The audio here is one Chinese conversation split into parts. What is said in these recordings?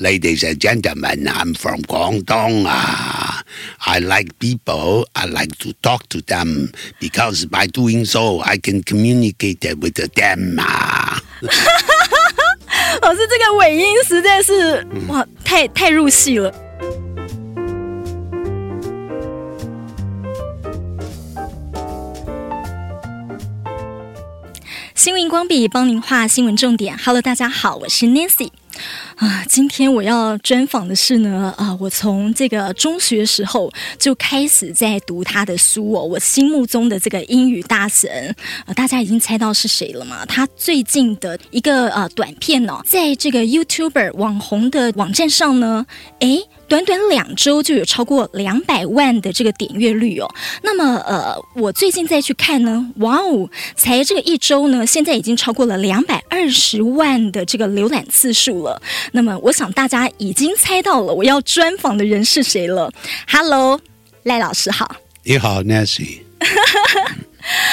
Ladies and gentlemen, I'm from Guangdong. Uh, I like people. I like to talk to them because by doing so, I can communicate with them. 啊，老师，这个尾音实在是哇，太太入戏了。新闻光笔帮您画新闻重点。Hello，大家好，我是 Nancy。啊，今天我要专访的是呢，啊，我从这个中学时候就开始在读他的书哦，我心目中的这个英语大神，啊，大家已经猜到是谁了吗？他最近的一个呃短片哦，在这个 YouTuber 网红的网站上呢，诶。短短两周就有超过两百万的这个点阅率哦。那么，呃，我最近再去看呢，哇哦，才这个一周呢，现在已经超过了两百二十万的这个浏览次数了。那么，我想大家已经猜到了我要专访的人是谁了。Hello，赖老师好。你好，Nancy。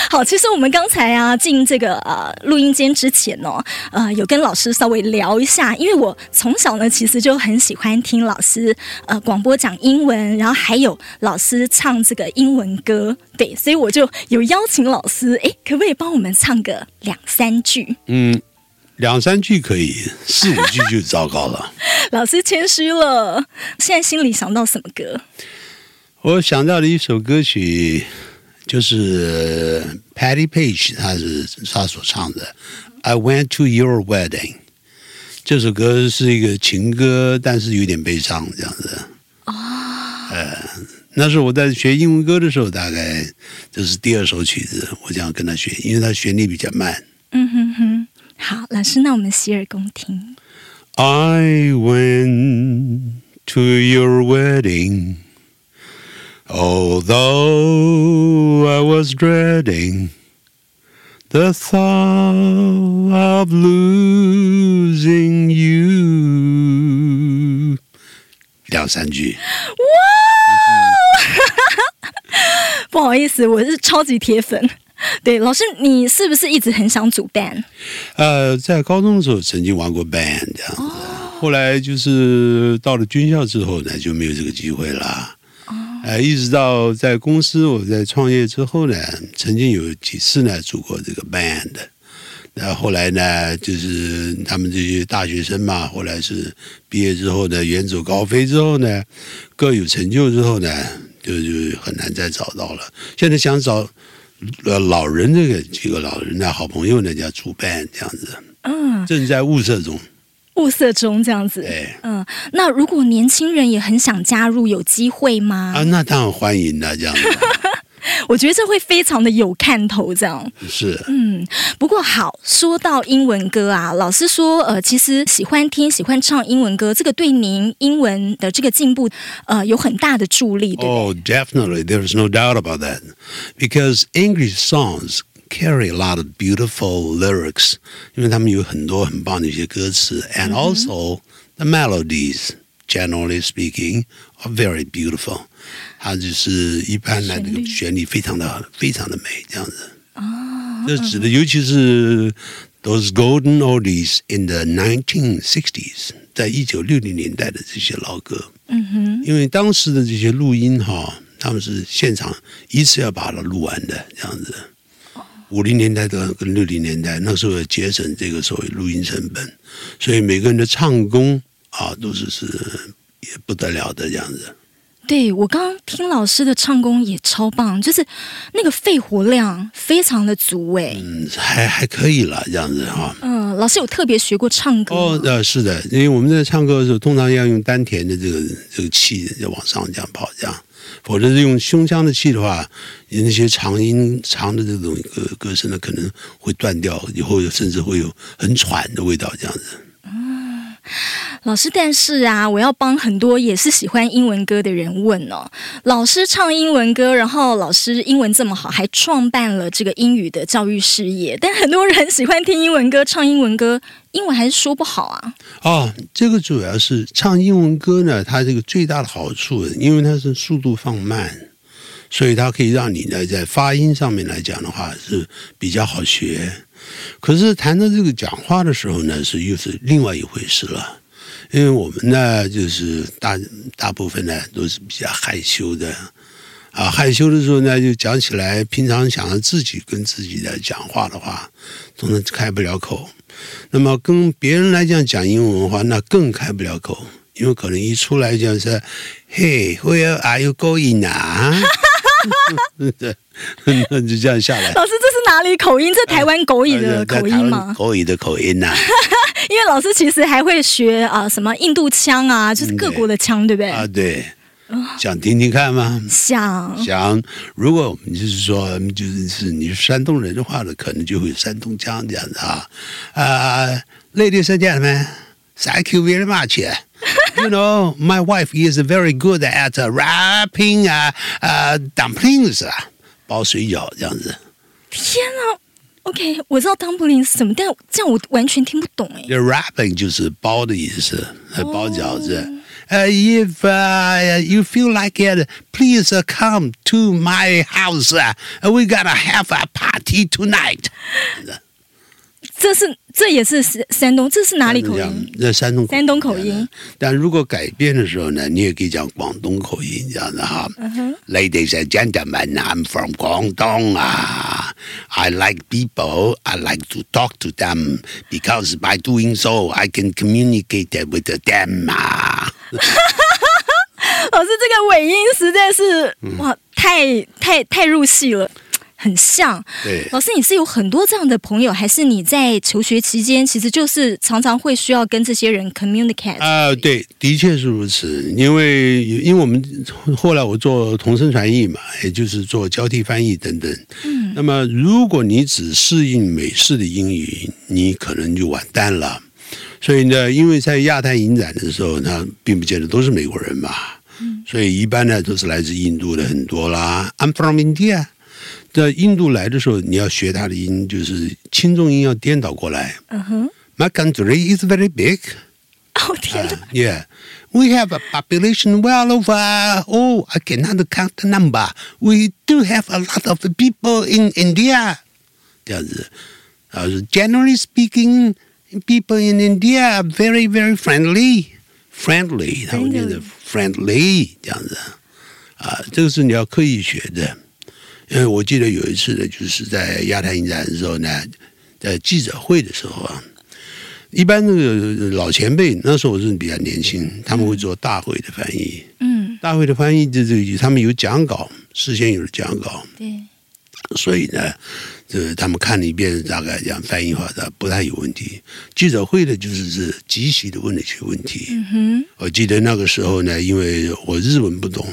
好，其实我们刚才啊进这个呃录音间之前呢，呃有跟老师稍微聊一下，因为我从小呢其实就很喜欢听老师呃广播讲英文，然后还有老师唱这个英文歌，对，所以我就有邀请老师，哎，可不可以帮我们唱个两三句？嗯，两三句可以，四五句就糟糕了。老师谦虚了，现在心里想到什么歌？我想到了一首歌曲。就是 Patty Page，他是他所唱的。I went to your wedding，这首歌是一个情歌，但是有点悲伤，这样子。哦。呃，那时候我在学英文歌的时候，大概这是第二首曲子，我这样跟他学，因为他旋律比较慢。嗯哼哼。好，老师，那我们洗耳恭听。I went to your wedding。Although I was dreading the thought of losing you，两三句。哇，不好意思，我是超级铁粉。对，老师，你是不是一直很想组 band？呃，在高中的时候曾经玩过 band，这样子。哦、后来就是到了军校之后呢，就没有这个机会了。呃，一直到在公司我在创业之后呢，曾经有几次呢组过这个 band，那后来呢，就是他们这些大学生嘛，后来是毕业之后呢，远走高飞之后呢，各有成就之后呢，就就很难再找到了。现在想找呃老人这个几个老人的好朋友呢，叫主 band 这样子，嗯，正在物色中。物色中这样子，对嗯，那如果年轻人也很想加入，有机会吗？啊，那当然欢迎的，这样子。我觉得这会非常的有看头，这样是。嗯，不过好，说到英文歌啊，老师说，呃，其实喜欢听、喜欢唱英文歌，这个对您英文的这个进步，呃，有很大的助力，对。Oh, definitely, there's no doubt about that, because English songs. Carry a lot of beautiful lyrics，因为他们有很多很棒的一些歌词，and also the melodies, generally speaking, are very beautiful。它就是一般来这个旋律非常的非常的美，这样子。哦，这指的尤其是 those golden oldies in the nineteen sixties，在一九六零年代的这些老歌。嗯哼，因为当时的这些录音哈，他们是现场一次要把它录完的，这样子。 五零年代的跟六零年代，那时候节省这个所谓录音成本，所以每个人的唱功啊，都是是也不得了的这样子。对，我刚刚听老师的唱功也超棒，就是那个肺活量非常的足哎。嗯，还还可以了这样子哈。嗯，老师有特别学过唱歌哦，呃，是的，因为我们在唱歌的时候，通常要用丹田的这个这个气要往上这样跑这样。否则是用胸腔的气的话，你那些长音长的这种歌歌声呢，可能会断掉，以后甚至会有很喘的味道这样子。嗯，老师，但是啊，我要帮很多也是喜欢英文歌的人问哦。老师唱英文歌，然后老师英文这么好，还创办了这个英语的教育事业，但很多人喜欢听英文歌，唱英文歌。英文还是说不好啊？哦，这个主要是唱英文歌呢，它这个最大的好处，因为它是速度放慢，所以它可以让你呢在发音上面来讲的话是比较好学。可是谈到这个讲话的时候呢，是又是另外一回事了。因为我们呢，就是大大部分呢都是比较害羞的，啊，害羞的时候呢，就讲起来，平常想要自己跟自己的讲话的话，总是开不了口。那么跟别人来讲讲英文的话，那更开不了口，因为可能一出来讲是，Hey，where are you going 啊？对，那就这样下来。老师，这是哪里口音？这台湾狗语的口音吗？狗语的口音呐、啊。因为老师其实还会学啊，什么印度腔啊，就是各国的腔，对不对？啊，对。想听听看吗？想。想。如果我们就是说，就是是你是山东人的话呢，可能就会有山东腔这样子啊。啊、uh,，Ladies and gentlemen, thank you very much. You know, my wife is very good at wrapping 啊啊 dumplings 啊，包水饺这样子。天啊！OK，我知道 dumpling 是什么，但这样我完全听不懂哎。Wrapping 就是包的意思，包饺子。呃、oh.，If、uh, you feel like it, please come to my house. We gotta have a party tonight. 这是 这也是山东，这是哪里口音？这山东山东口音。但如果改变的时候呢，你也可以讲广东口音这样的哈。Uh. Ladies and gentlemen, I'm from 广东啊。I like people. I like to talk to them because by doing so, I can communicate with them 啊。老师，这个尾音实在是哇，太太太入戏了。很像，对，老师，你是有很多这样的朋友，还是你在求学期间，其实就是常常会需要跟这些人 communicate？啊、呃，对，的确是如此。因为，因为我们后来我做同声传译嘛，也就是做交替翻译等等。嗯，那么如果你只适应美式的英语，你可能就完蛋了。所以呢，因为在亚太影展的时候，那并不见得都是美国人嘛。嗯，所以一般呢都是来自印度的很多啦。I'm from India。在印度来的时候，你要学他的音，就是轻重音要颠倒过来。嗯哼。My country is very big. 哦天哪。Yeah, we have a population well over. Oh, I cannot count the number. We do have a lot of people in India. 这样子，啊，Generally speaking, people in India are very, very friendly. Friendly，他们念的 friendly 这样子。啊，这个是你要刻意学的。 因为我记得有一次呢，就是在亚太影展的时候呢，在记者会的时候啊，一般那个老前辈那时候我是比较年轻，他们会做大会的翻译。嗯，大会的翻译就是他们有讲稿，事先有了讲稿。对，所以呢，这他们看了一遍，大概这样翻译话的不太有问题。记者会的就是是即席的问了一些问题。嗯哼，我记得那个时候呢，因为我日文不懂。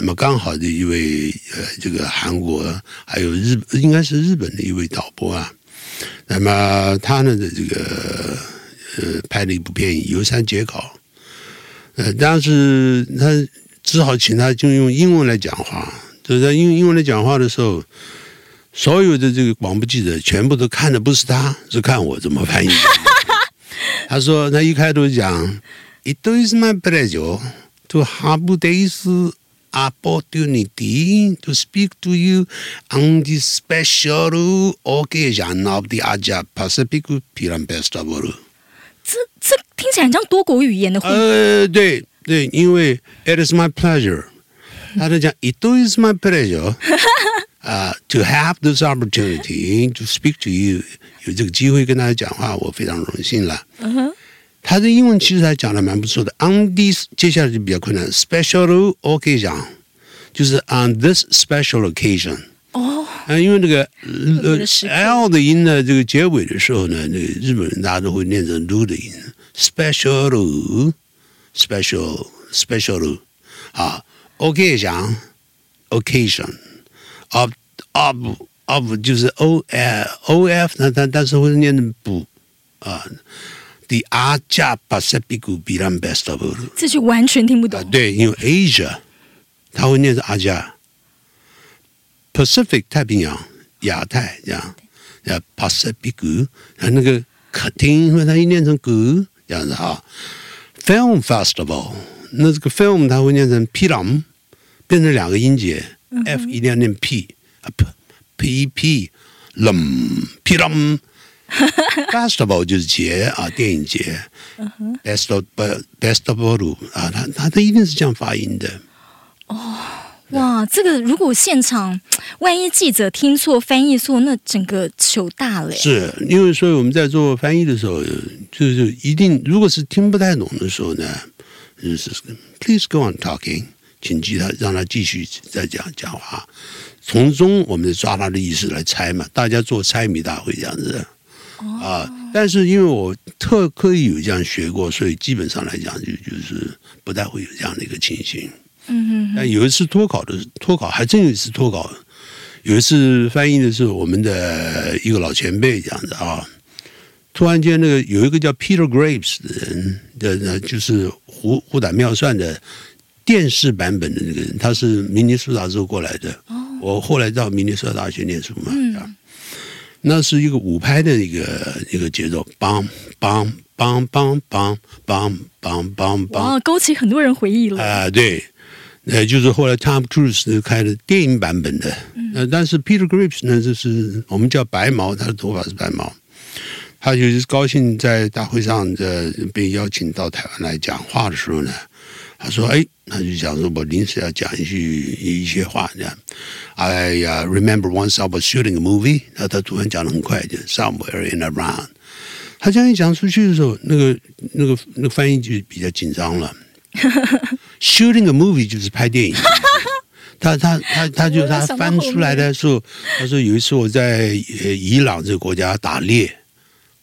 那么刚好的一位呃，这个韩国还有日应该是日本的一位导播啊，那么他呢的这个呃拍了一部电影《游山节考》，呃，当时他只好请他就用英文来讲话，就在用英文来讲话的时候，所有的这个广播记者全部都看的不是他，是看我怎么翻译。他说他一开头讲，It is my pleasure to have this opportunity to speak to you on this special occasion of the Asia Pacific Film Festival。这这听起来很像多国语言的。呃，对对，因为 it is my pleasure，他在讲 it is my pleasure，啊、uh,，to have this opportunity to speak to you，有这个机会跟大家讲话，我非常荣幸了。嗯哼。 他的英文其实还讲的蛮不错的。On this，接下来就比较困难。Special occasion，就是 on this special occasion。哦。啊，因为那个呃 L 的音呢，这个结尾的时候呢，那个日本人大家都会念成 L 的音。Special，special，special。啊，occasion，occasion，of of of 就是 O F O F，那但但是会念成不啊。 The Asia Pacific Film Festival，这句完全听不懂。Uh, 对，因为 Asia，它会念成 Asia，Pacific 太平洋，亚太这样，呃，Pacific，那个可听，因为它一念成歌这样子啊。Film Festival，那这个 film 它会念成 p i l m 变成两个音节、嗯、，F 一定要念 P，P P，Lum，Film。festival 就是节啊，电影节。best of best of all 啊，他他他一定是这样发音的。哦，哇，这个如果现场万一记者听错翻译错，那整个糗大了。是因为所以我们在做翻译的时候，就是一定如果是听不太懂的时候呢，就是 please go on talking，请记他让他继续再讲讲话。从中，我们抓他的意思来猜嘛，大家做猜谜大会这样子啊。但是因为我特刻意有这样学过，所以基本上来讲就就是不太会有这样的一个情形。嗯嗯。但有一次脱稿的脱稿，还真有一次脱稿，有一次翻译的是，我们的一个老前辈这样子啊，突然间那个有一个叫 Peter Graves 的人的，那就是胡胡打妙算的电视版本的那个人，他是明尼苏达州过来的。我后来到明尼苏达大学念书嘛，嗯、那是一个五拍的一个一个节奏，梆梆梆梆梆梆梆梆梆，哇，勾起很多人回忆了啊！对，呃，就是后来 Tom Cruise 开的电影版本的，呃，但是 Peter Grips 呢，就是我们叫白毛，他的头发是白毛，他就是高兴在大会上的被邀请到台湾来讲话的时候呢。他说：“哎，他就讲说，我临时要讲一句一些话，这样。I remember once I was shooting a movie。他他突然讲的很快，就 somewhere in around。他这样一讲出去的时候，那个那个那个翻译就比较紧张了。shooting a movie 就是拍电影。他他他他就他翻出来的时候，他说有一次我在呃伊朗这个国家打猎，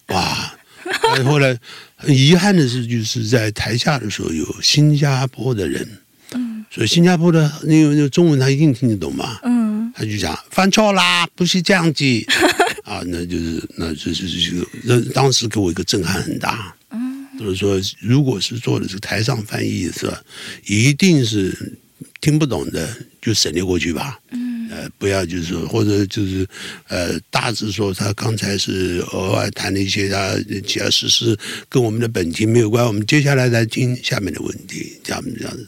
哇！后来。”很遗憾的是，就是在台下的时候有新加坡的人，嗯，所以新加坡的因为那个中文他一定听得懂嘛，嗯，他就讲犯错啦，不是这样子，啊，那就是那就是这个，那当时给我一个震撼很大，嗯，就是说，如果是做的是台上翻译是吧，一定是听不懂的就省略过去吧，嗯。呃，不要就是，或者就是，呃，大致说他刚才是额外谈了一些他其他事实跟我们的本题没有关，我们接下来来听下面的问题，这样这样子，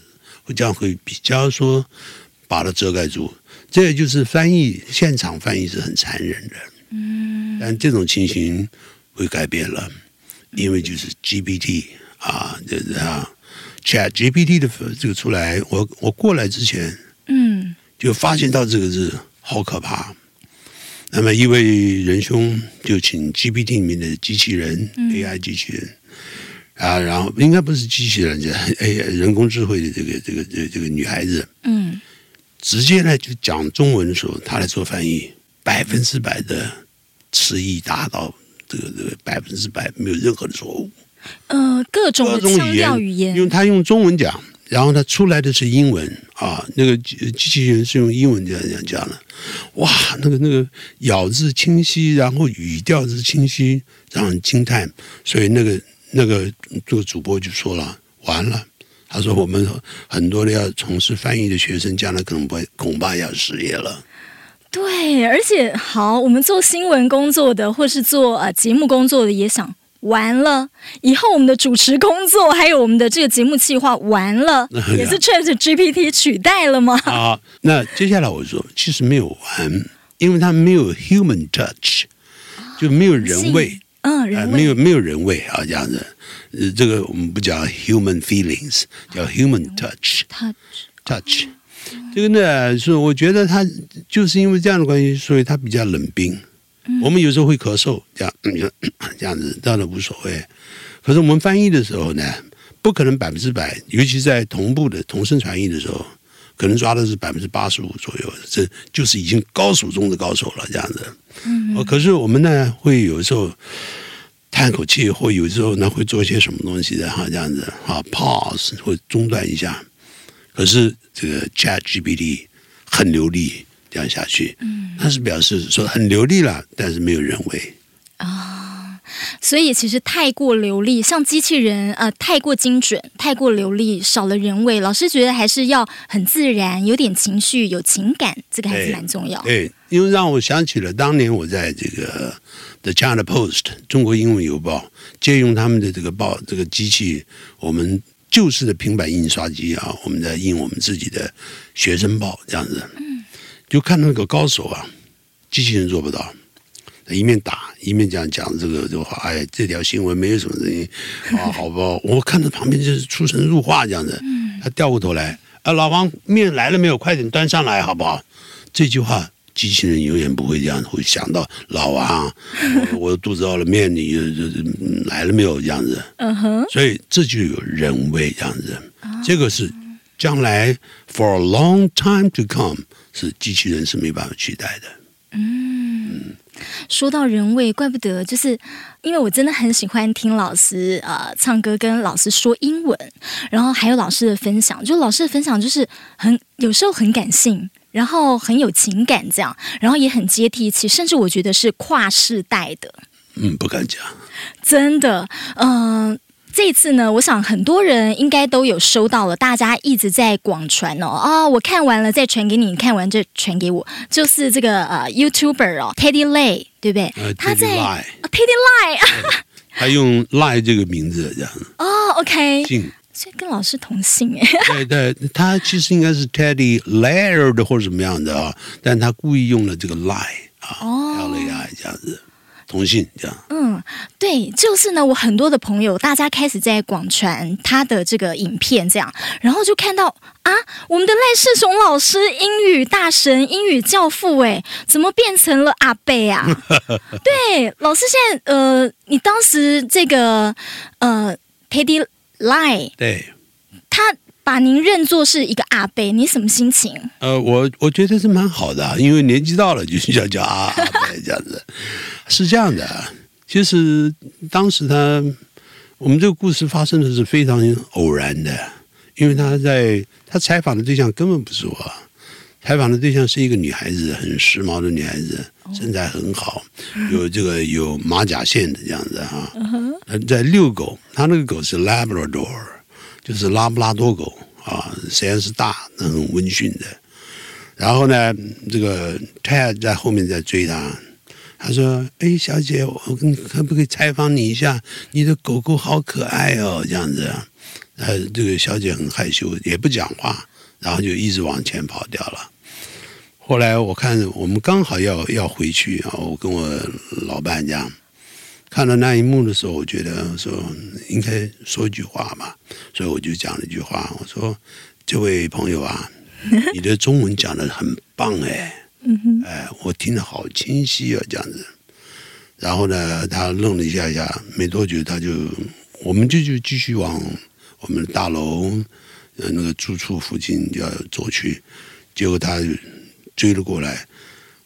这样会比较说把它遮盖住。这也就是翻译现场翻译是很残忍的，嗯，但这种情形会改变了，因为就是 GPT 啊，就是啊，Chat GPT 的这个出来，我我过来之前，嗯。就发现到这个字好可怕，那么一位仁兄就请 GPT 里面的机器人、嗯、AI 机器人。啊，然后应该不是机器人，这 AI 人工智慧的这个这个这个、这个女孩子，嗯，直接呢就讲中文的时候，她来做翻译，百分之百的词义达到这个这个百分之百没有任何的错误，呃，各种各种语言，因为他用中文讲。然后他出来的是英文啊，那个机器人是用英文这样讲的，哇，那个那个咬字清晰，然后语调是清晰，让人惊叹。所以那个那个做主播就说了，完了，他说我们很多的要从事翻译的学生，将来可能不会恐怕要失业了。对，而且好，我们做新闻工作的，或是做呃节目工作的，也想。完了，以后我们的主持工作还有我们的这个节目计划完了，也是 ChatGPT 取代了吗？好，那接下来我说，其实没有完，因为它没有 human touch，就没有人味，嗯，人味、呃、没有没有人味啊，这样子，呃，这个我们不讲 human feelings，叫 human touch，touch，touch，、oh, touch. 这个呢，是我觉得它就是因为这样的关系，所以它比较冷冰。我们有时候会咳嗽，这样，这样子当然无所谓。可是我们翻译的时候呢，不可能百分之百，尤其在同步的同声传译的时候，可能抓的是百分之八十五左右，这就是已经高手中的高手了，这样子。嗯。可是我们呢，会有时候叹口气，或有时候呢，会做一些什么东西的哈，这样子啊，pause 会中断一下。可是这个 ChatGPT 很流利。这样下去，嗯，那是表示说很流利了，但是没有人为啊、哦。所以其实太过流利，像机器人呃，太过精准，太过流利，少了人味。老师觉得还是要很自然，有点情绪，有情感，这个还是蛮重要。对，因为让我想起了当年我在这个 The China Post 中国英文邮报借用他们的这个报这个机器，我们旧式的平板印刷机啊，我们在印我们自己的学生报这样子。就看那个高手啊，机器人做不到。一面打一面讲讲这个就话，哎，这条新闻没有什么声音啊，好不好？我看到旁边就是出神入化这样子。他掉过头来，啊，老王面来了没有？快点端上来，好不好？这句话机器人永远不会这样，会想到老王，我，我肚子饿了，面你来了没有？这样子。嗯哼。所以这就有人味这样子，这个是将来 for a long time to come 是机器人是没办法取代的。嗯。说到人味，怪不得，就是因为我真的很喜欢听老师呃唱歌，跟老师说英文，然后还有老师的分享，就老师的分享就是很有时候很感性，然后很有情感这样，然后也很接地气，甚至我觉得是跨世代的。嗯，不敢讲，真的，嗯、呃。这次呢，我想很多人应该都有收到了，大家一直在广传哦啊、哦，我看完了再传给你，你看完再传给我，就是这个呃 YouTuber 哦，Teddy Lay，对不对？呃、他在 Teddy Lay，他用 Lie 这个名字这样。哦，OK，姓，所以跟老师同姓。哎，对对，他其实应该是 Teddy Laird 或者什么样的啊，但他故意用了这个 Lie 啊、哦、，L A I 这样子。同性这样，嗯，对，就是呢。我很多的朋友，大家开始在广传他的这个影片，这样，然后就看到啊，我们的赖世雄老师，英语大神，英语教父，哎，怎么变成了阿贝啊？对，老师现在，呃，你当时这个，呃，Teddy Lie，对，他把您认作是一个阿伯，你什么心情？呃，我我觉得是蛮好的，因为年纪到了，就叫叫阿阿伯这样子。是这样的，其实当时他，我们这个故事发生的是非常偶然的，因为他在他采访的对象根本不是我，采访的对象是一个女孩子，很时髦的女孩子，身材很好，有这个有马甲线的这样子哈，在遛狗，他那个狗是 Labrador，就是拉布拉多狗啊，虽然是大，但很温驯的。然后呢，这个泰在后面在追他。他说：“哎，小姐，我可不可以采访你一下？你的狗狗好可爱哦，这样子。”呃，这个小姐很害羞，也不讲话，然后就一直往前跑掉了。后来我看我们刚好要要回去啊，我跟我老伴讲看到那一幕的时候，我觉得说应该说一句话嘛，所以我就讲了一句话，我说：“这位朋友啊，你的中文讲的很棒哎。”哎，我听得好清晰啊，这样子。然后呢，他愣了一下下，没多久他就，我们就就继续往我们的大楼呃那个住处附近要走去。结果他追了过来，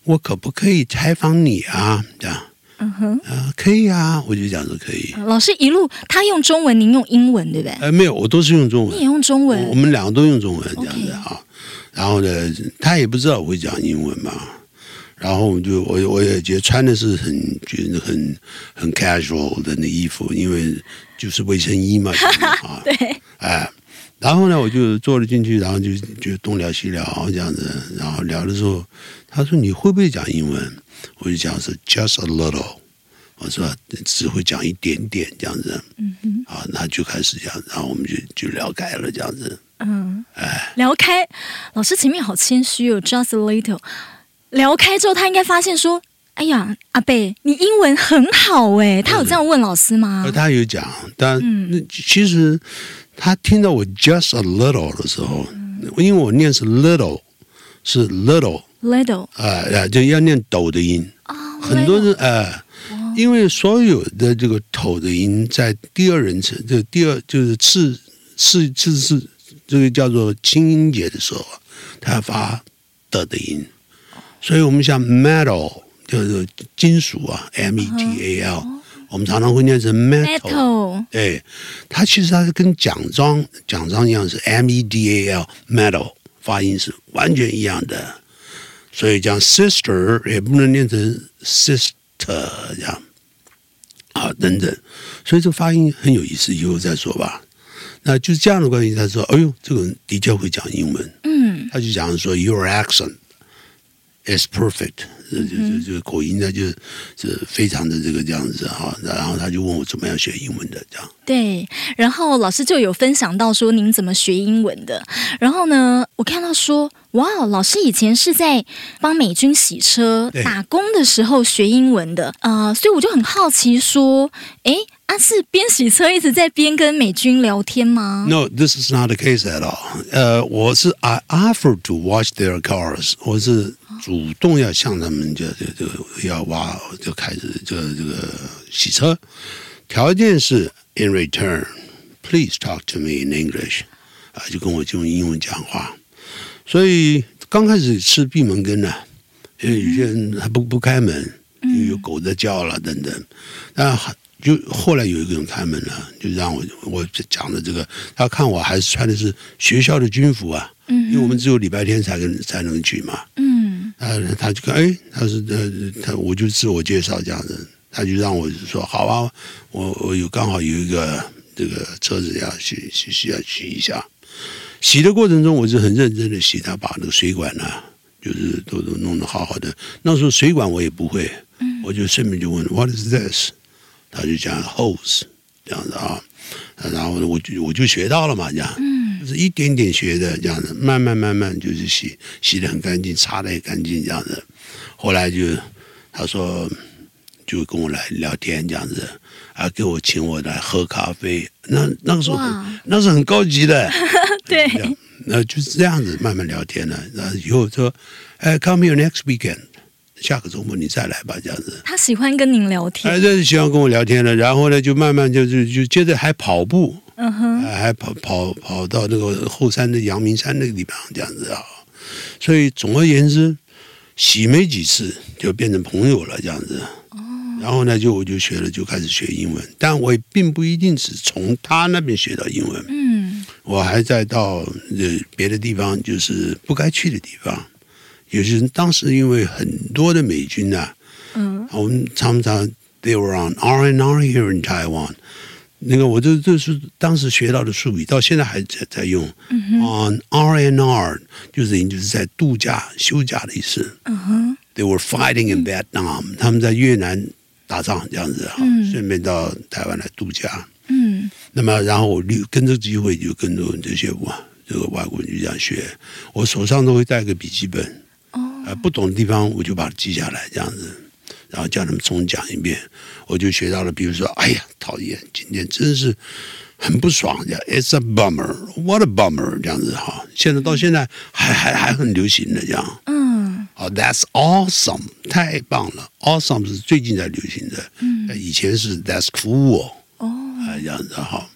我可不可以采访你啊？这样，嗯哼，啊，可以啊，我就讲说可以。老师一路他用中文，您用英文，对不对？呃，没有，我都是用中文。你也用中文？我，我们两个都用中文，这样子啊。然后呢，他也不知道我会讲英文嘛。然后我就我我也觉得穿的是很觉得很很 casual 的那衣服，因为就是卫生衣嘛。啊，对。哎，然后呢，我就坐了进去，然后就就东聊西聊这样子。然后聊的时候，他说你会不会讲英文？我就讲是 just a little。我说只会讲一点点这样子。嗯哼。啊，那就开始讲，然后我们就就聊开了这样子。嗯，哎，聊开，老师前面好谦虚哦，just a little。聊开之后，他应该发现说：“哎呀，阿贝，你英文很好哎。”他有这样问老师吗？他有讲，但、嗯、其实他听到我 just a little 的时候，嗯、因为我念是 little，是 little，little，啊、呃，就要念抖的音。哦、很多人哎，呃、因为所有的这个抖的音在第二人称，就第二就是次次次次。这个叫做清音节的时候，它发的的音，所以我们像 metal 就是金属啊，M E T A L，、uh. 我们常常会念成 metal, metal。对，它其实它是跟奖章奖章一样，是 M E D A L，metal 发音是完全一样的。所以讲 sister 也不能念成 sister 这样啊等等，所以这发音很有意思，以后再说吧。那就是这样的关系。他说：“哎呦，这个人的确会讲英文。”嗯，他就讲说：“Your accent It's perfect，这这这个口音呢，就是是非常的这个这样子哈。然后他就问我怎么样学英文的，这样。对，然后老师就有分享到说您怎么学英文的。然后呢，我看到说，哇，老师以前是在帮美军洗车打工的时候学英文的，呃，所以我就很好奇说，哎。他是边洗车一直在边跟美军聊天吗？No, this is not the case at all. 呃，我是 I offered to wash their cars，我是主动要向他们就就就要挖，就开始这个这个洗车，条件是 in return, please talk to me in English，啊，就跟我就用英文讲话。所以刚开始吃闭门羹呢，因为有些人还不不开门，因为有狗在叫了等等，但就后来有一个人开门了，就让我我讲的这个，他看我还是穿的是学校的军服啊，嗯，因为我们只有礼拜天才跟才能去嘛，嗯，他他就看，哎，他是他他我就自我介绍这样子，他就让我说好啊，我我有刚好有一个这个车子要洗洗洗要洗一下，洗的过程中我是很认真的洗，他把那个水管呢、啊，就是都都弄得好好的，那时候水管我也不会，嗯，我就顺便就问 What is this？他就讲 hose 这样子啊，然后我就我就学到了嘛，这样，就是一点点学的这样子，慢慢慢慢就是洗洗的很干净，擦的也干净这样子。后来就他说就跟我来聊天这样子，啊，给我请我来喝咖啡。那那个时候那是很高级的，对，那就是这样子慢慢聊天了。然后以后说，哎，come here next weekend。下个周末你再来吧，这样子。他喜欢跟您聊天，哎，这是喜欢跟我聊天了。然后呢，就慢慢就就就接着还跑步，嗯哼，还跑跑跑到那个后山的阳明山那个地方，这样子啊。所以总而言之，洗没几次就变成朋友了，这样子。哦。然后呢，就我就学了，就开始学英文。但我也并不一定只从他那边学到英文。嗯。我还在到呃别的地方，就是不该去的地方。有些人当时因为很多的美军啊，嗯，我们常常 they were on R N R here in Taiwan，那个我这这是当时学到的术语，到现在还在在用。嗯哼，on R N R 就是就是在度假休假的意思。嗯哼，they were fighting in Vietnam，他们在越南打仗这样子哈，顺便到台湾来度假。嗯，那么然后我就跟着机会就跟着这些外这个外国人就这样学，我手上都会带个笔记本。呃，不懂的地方我就把它记下来，这样子，然后叫他们重讲一遍，我就学到了。比如说，哎呀，讨厌，今天真是很不爽，这样，It's a bummer，What a bummer，这样子哈。现在到现在还还还很流行的这样，嗯，好，That's awesome，太棒了，Awesome 是最近才流行的，嗯，以前是 That's cool，哦，啊，这样子哈。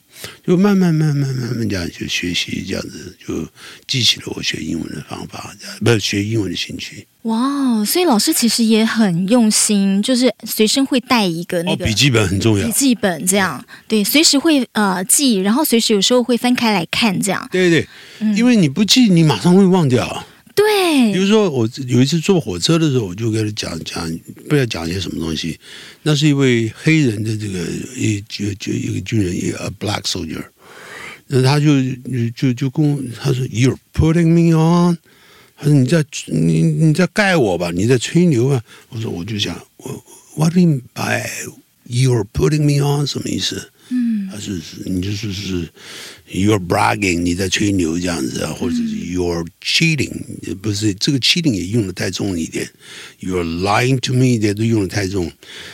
就慢慢慢慢慢慢这样就学习，这样子就激起了我学英文的方法，不是学英文的兴趣。哇，所以老师其实也很用心，就是随身会带一个那个、笔记本很重要，笔记本这样对，随时会呃记，然后随时有时候会翻开来看这样。对对，嗯、因为你不记，你马上会忘掉。对，比如说我有一次坐火车的时候，我就跟他讲讲，不要讲些什么东西。那是一位黑人的这个一就就一个军人，一个 black soldier。那他就就就跟我他说：“You're putting me on。”他说：“你在你你在盖我吧？你在吹牛啊？”我说：“我就想我 What do you mean by you're putting me on？什么意思？”嗯，他是你就是是，you're bragging，你在吹牛这样子啊，或者是 you're cheating，不是这个 cheating 也用的太重一点，you're lying to me 也都用的太重。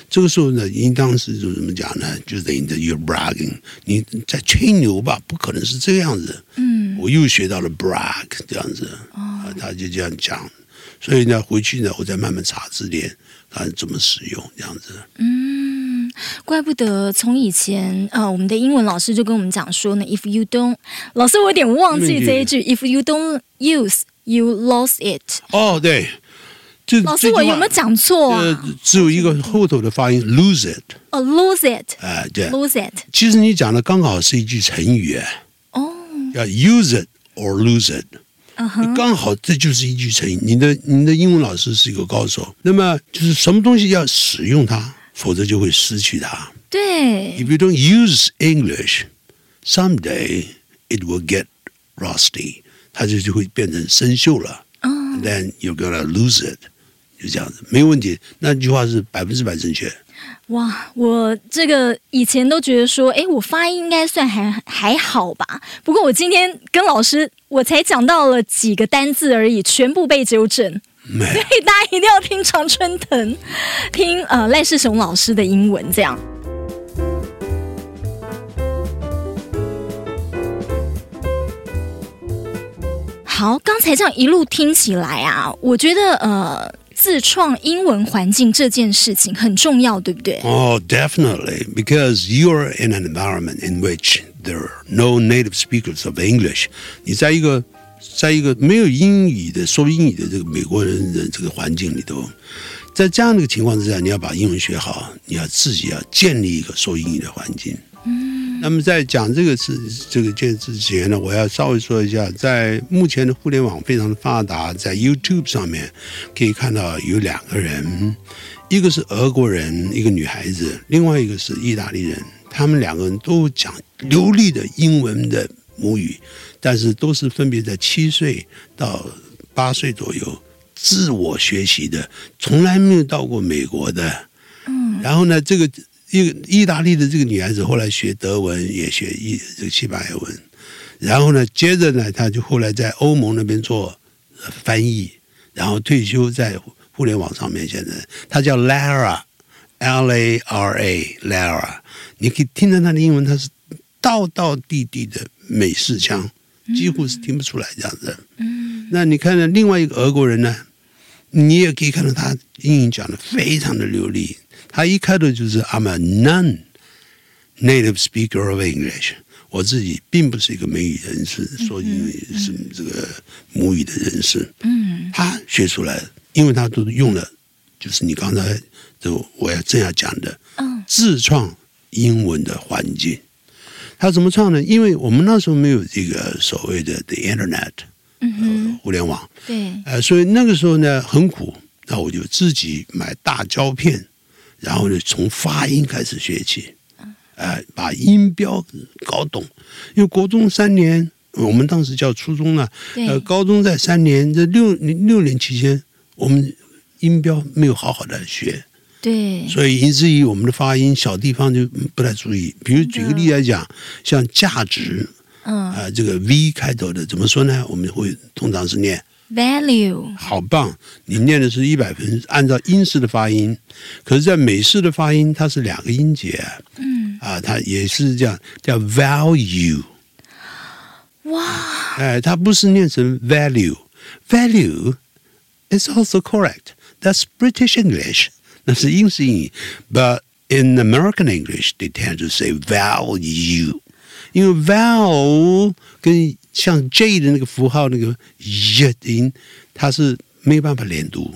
这个时候呢，应当是就怎么讲呢？就等于的 you're bragging，你在吹牛吧？不可能是这样子。嗯，我又学到了 brag 这样子，啊，他就这样讲。所以呢，回去呢，我再慢慢查字典，看怎么使用这样子。嗯。怪不得从以前，呃，我们的英文老师就跟我们讲说呢，if you don't，老师我有点忘记这一句，if you don't use, you lost it。哦，对，老师我有没有讲错啊？只有一个后头的发音，lose it。哦，lose it。哎，对，lose it。其实你讲的刚好是一句成语。哦。要 use it or lose it。刚好这就是一句成语。你的你的英文老师是一个高手，那么就是什么东西要使用它。否则就会失去它。对。If you don't use English, someday it will get rusty。它就就会变成生锈了。Oh. And then you're gonna lose it。就这样子，没有问题。那句话是百分之百正确。哇，我这个以前都觉得说，哎，我发音应该算还还好吧。不过我今天跟老师，我才讲到了几个单字而已，全部被纠正。没所以大家一定要听常春藤，听呃赖世雄老师的英文这样。好，刚才这样一路听起来啊，我觉得呃。自创英文环境这件事情很重要，对不对？哦、oh,，definitely, because you're in an environment in which there are no native speakers of English。你在一个在一个没有英语的说英语的这个美国人的这个环境里头，在这样的一个情况之下，你要把英文学好，你要自己要建立一个说英语的环境。嗯，那么在讲这个事这个件事之前呢，我要稍微说一下，在目前的互联网非常的发达，在 YouTube 上面可以看到有两个人，一个是俄国人，一个女孩子，另外一个是意大利人，他们两个人都讲流利的英文的母语，但是都是分别在七岁到八岁左右自我学习的，从来没有到过美国的。嗯，然后呢，这个。一个意大利的这个女孩子后来学德文，也学意这个西班牙文，然后呢，接着呢，她就后来在欧盟那边做翻译，然后退休在互联网上面。现在她叫 Lara，L A R A，Lara，你可以听到她的英文，她是道道地地的美式腔，几乎是听不出来这样子。嗯，那你看呢，另外一个俄国人呢，你也可以看到他英语讲的非常的流利。他一开头就是 I'm a non-native speaker of English，我自己并不是一个美语人士，说英语是这个母语的人士。嗯，他学出来，因为他都用了，就是你刚才就我要这样讲的，嗯自创英文的环境。他怎么唱呢？因为我们那时候没有这个所谓的 the internet，嗯，互联网，对，呃，所以那个时候呢很苦，那我就自己买大胶片。然后呢，从发音开始学起，呃，把音标搞懂。因为国中三年，我们当时叫初中呢，呃，高中在三年，这六六年期间，我们音标没有好好的学，对，所以以至于我们的发音小地方就不太注意。比如举个例来讲，像价值，嗯，啊，这个 V 开头的怎么说呢？我们会通常是念。Value 好棒！你念的是一百分，按照英式的发音，可是，在美式的发音，它是两个音节。嗯，啊，它也是这样，叫 value。哇！哎，它不是念成 value。Value is also correct. That's British English. 那是英式英语。But in American English, they tend to say value，因为 val 跟像 J 的那个符号，那个 Y 音，它是没有办法连读。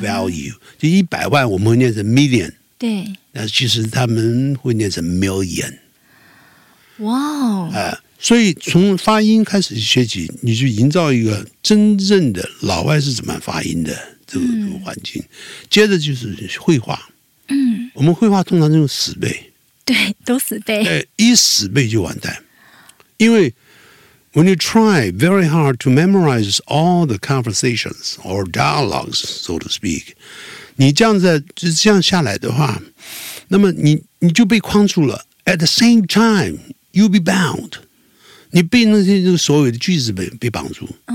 Value 就一百万，我们会念成 million。对，那其实他们会念成 million。哇哦！哎，所以从发音开始学起，你就营造一个真正的老外是怎么发音的这个这个环境。接着就是绘画。嗯，我们绘画通常都用死背。对，都死背。哎，一死背就完蛋，因为。When you try very hard to memorize all the conversations or dialogues, so to speak，你这样子就这样下来的话，那么你你就被框住了。At the same time, you'll be bound，你被那些这个所有的句子被被绑住。哦，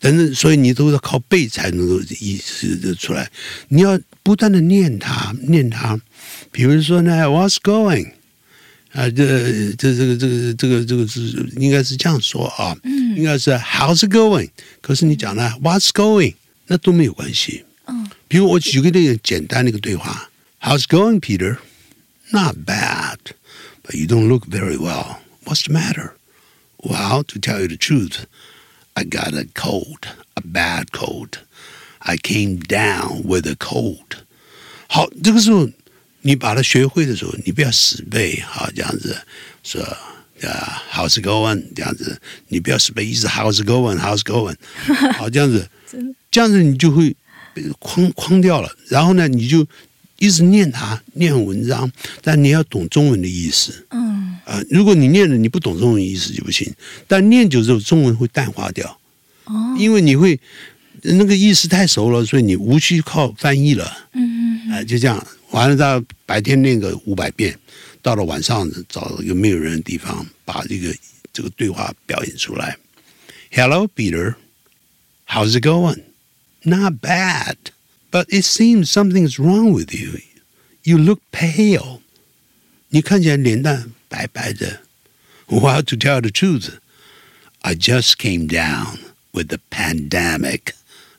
等等，所以你都要靠背才能够意识的出来。你要不断的念它，念它。比如说呢，What's going？啊，这这这个这个这个这个是应该是这样说啊，嗯，应该是 How's it going？可是你讲呢，What's going？那都没有关系。嗯，比如我举个例子，简单的一个对话，How's going, Peter? Not bad, but you don't look very well. What's the matter? Well, to tell you the truth, I got a cold, a bad cold. I came down with a cold. 好，这个时候。你把它学会的时候，你不要死背，好这样子说啊，How's it going？这样子，你不要死背，一直 How's it going？How's it going？好这样子，这样子你就会被框框掉了。然后呢，你就一直念它，念文章，但你要懂中文的意思。嗯啊，如果你念了你不懂中文意思就不行。但念久之后，中文会淡化掉。哦，因为你会那个意思太熟了，所以你无需靠翻译了。嗯嗯，哎，就这样，完了到白天念个五百遍，到了晚上找一个没有人的地方，把这个这个对话表演出来。Hello, Peter. How's it going? Not bad, but it seems something's wrong with you. You look pale. 你看起来脸蛋 白白的。Well, to tell the truth, I just came down with the pandemic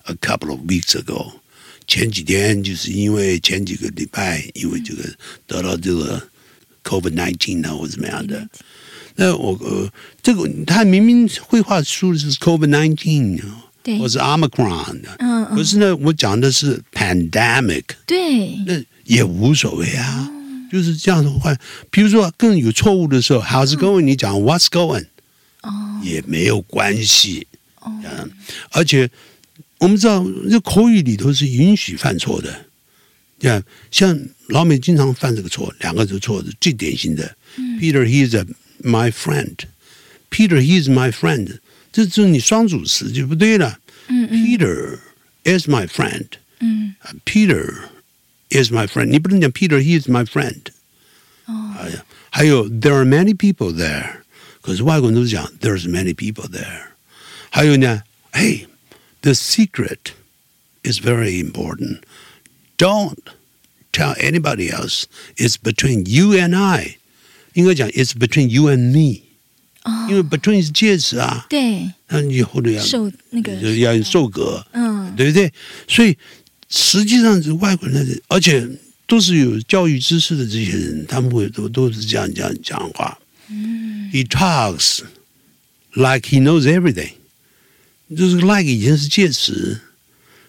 a couple of weeks ago. 前几天就是因为前几个礼拜，因为这个得到这个 COVID nineteen 呢，或怎么样的。那我呃，这个他明明绘画书的是 COVID nineteen，对，或是 Omicron 的，嗯嗯，可是呢，我讲的是 pandemic，对，那也无所谓啊， 就是这样的话，比如说更有错误的时候，How's going？你讲 What's going？哦，也没有关系，哦，嗯，而且我们知道，这口语里头是允许犯错的，这样像老美经常犯这个错，两个字错的，最典型的。Peter, he's a my friend. Peter, he's my friend. 这就是你双主词就不对了。嗯嗯 Peter is my friend. 嗯 Peter is my friend. 你不能讲 Peter, he is my friend. 哦，哎呀，还有 there are many people there，可是外国人都是讲 there's many people there。还有呢，hey, the secret is very important. Don't tell anybody else. It's between you and I. 应该讲 it's between you and me，哦，因为 between 是介词啊，对，那你以后都要受那个，就要受格，嗯，对不对？所以 实际上是外国人，而且都是有教育知识的这些人，他们会都都是这样这样讲话。嗯 He talks like he knows everything，就是 like 以前是介词，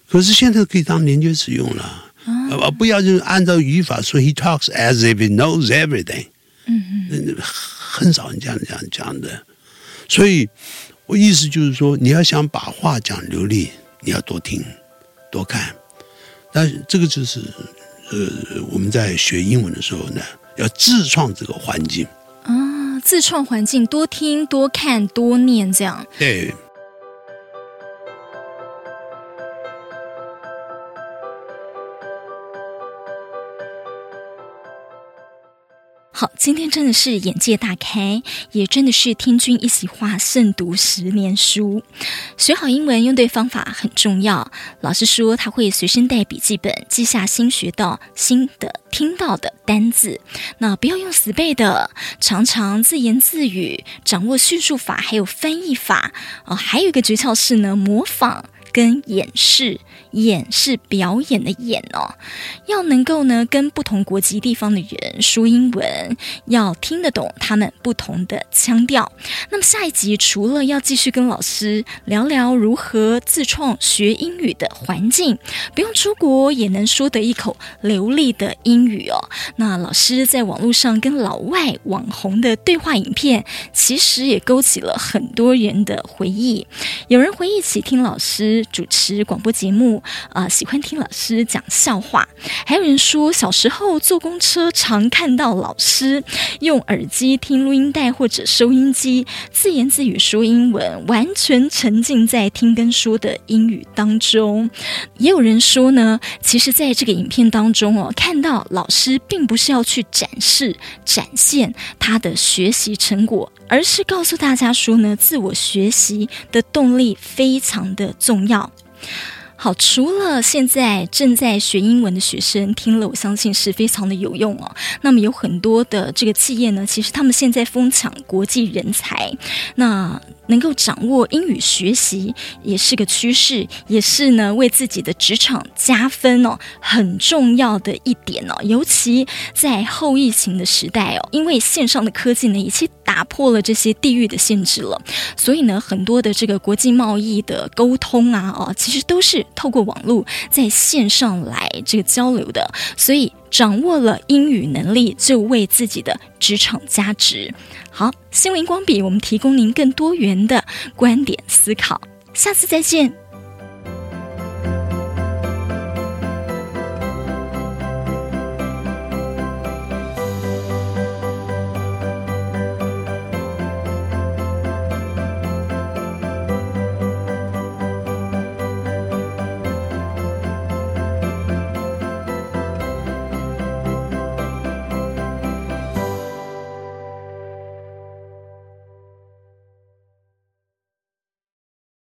可是现在可以当连接词用了。呃，不要就是按照语法说，He talks as if he knows everything。嗯嗯，很少人这样这样讲的。所以我意思就是说，你要想把话讲流利，你要多听多看。但是这个就是呃，我们在学英文的时候呢，要自创这个环境。啊，自创环境，多听多看多念，这样。对。好，今天真的是眼界大开，也真的是听君一席话，胜读十年书。学好英文用对方法很重要。老师说他会随身带笔记本，记下新学到、新的听到的单字。那不要用死背的，常常自言自语，掌握叙述法还有翻译法。哦，还有一个诀窍是呢，模仿跟演示。演是表演的演哦，要能够呢跟不同国籍地方的人说英文，要听得懂他们不同的腔调。那么下一集除了要继续跟老师聊聊如何自创学英语的环境，不用出国也能说得一口流利的英语哦。那老师在网络上跟老外网红的对话影片，其实也勾起了很多人的回忆。有人回忆起听老师主持广播节目啊、喜欢听老师讲笑话，还有人说小时候坐公车常看到老师用耳机听录音带或者收音机自言自语说英文，完全沉浸在听跟说的英语当中。也有人说呢，其实在这个影片当中哦，看到老师并不是要去展示展现他的学习成果，而是告诉大家说呢，自我学习的动力非常的重要。好，除了现在正在学英文的学生听了，我相信是非常的有用哦。那么有很多的这个企业呢，其实他们现在疯抢国际人才，那能够掌握英语学习也是个趋势，也是呢为自己的职场加分哦，很重要的一点哦。尤其在后疫情的时代哦，因为线上的科技呢，已经打破了这些地域的限制了，所以呢，很多的这个国际贸易的沟通啊，哦，其实都是。透过网络在线上来这个交流的，所以掌握了英语能力，就为自己的职场加值。好，新闻光笔，我们提供您更多元的观点思考，下次再见。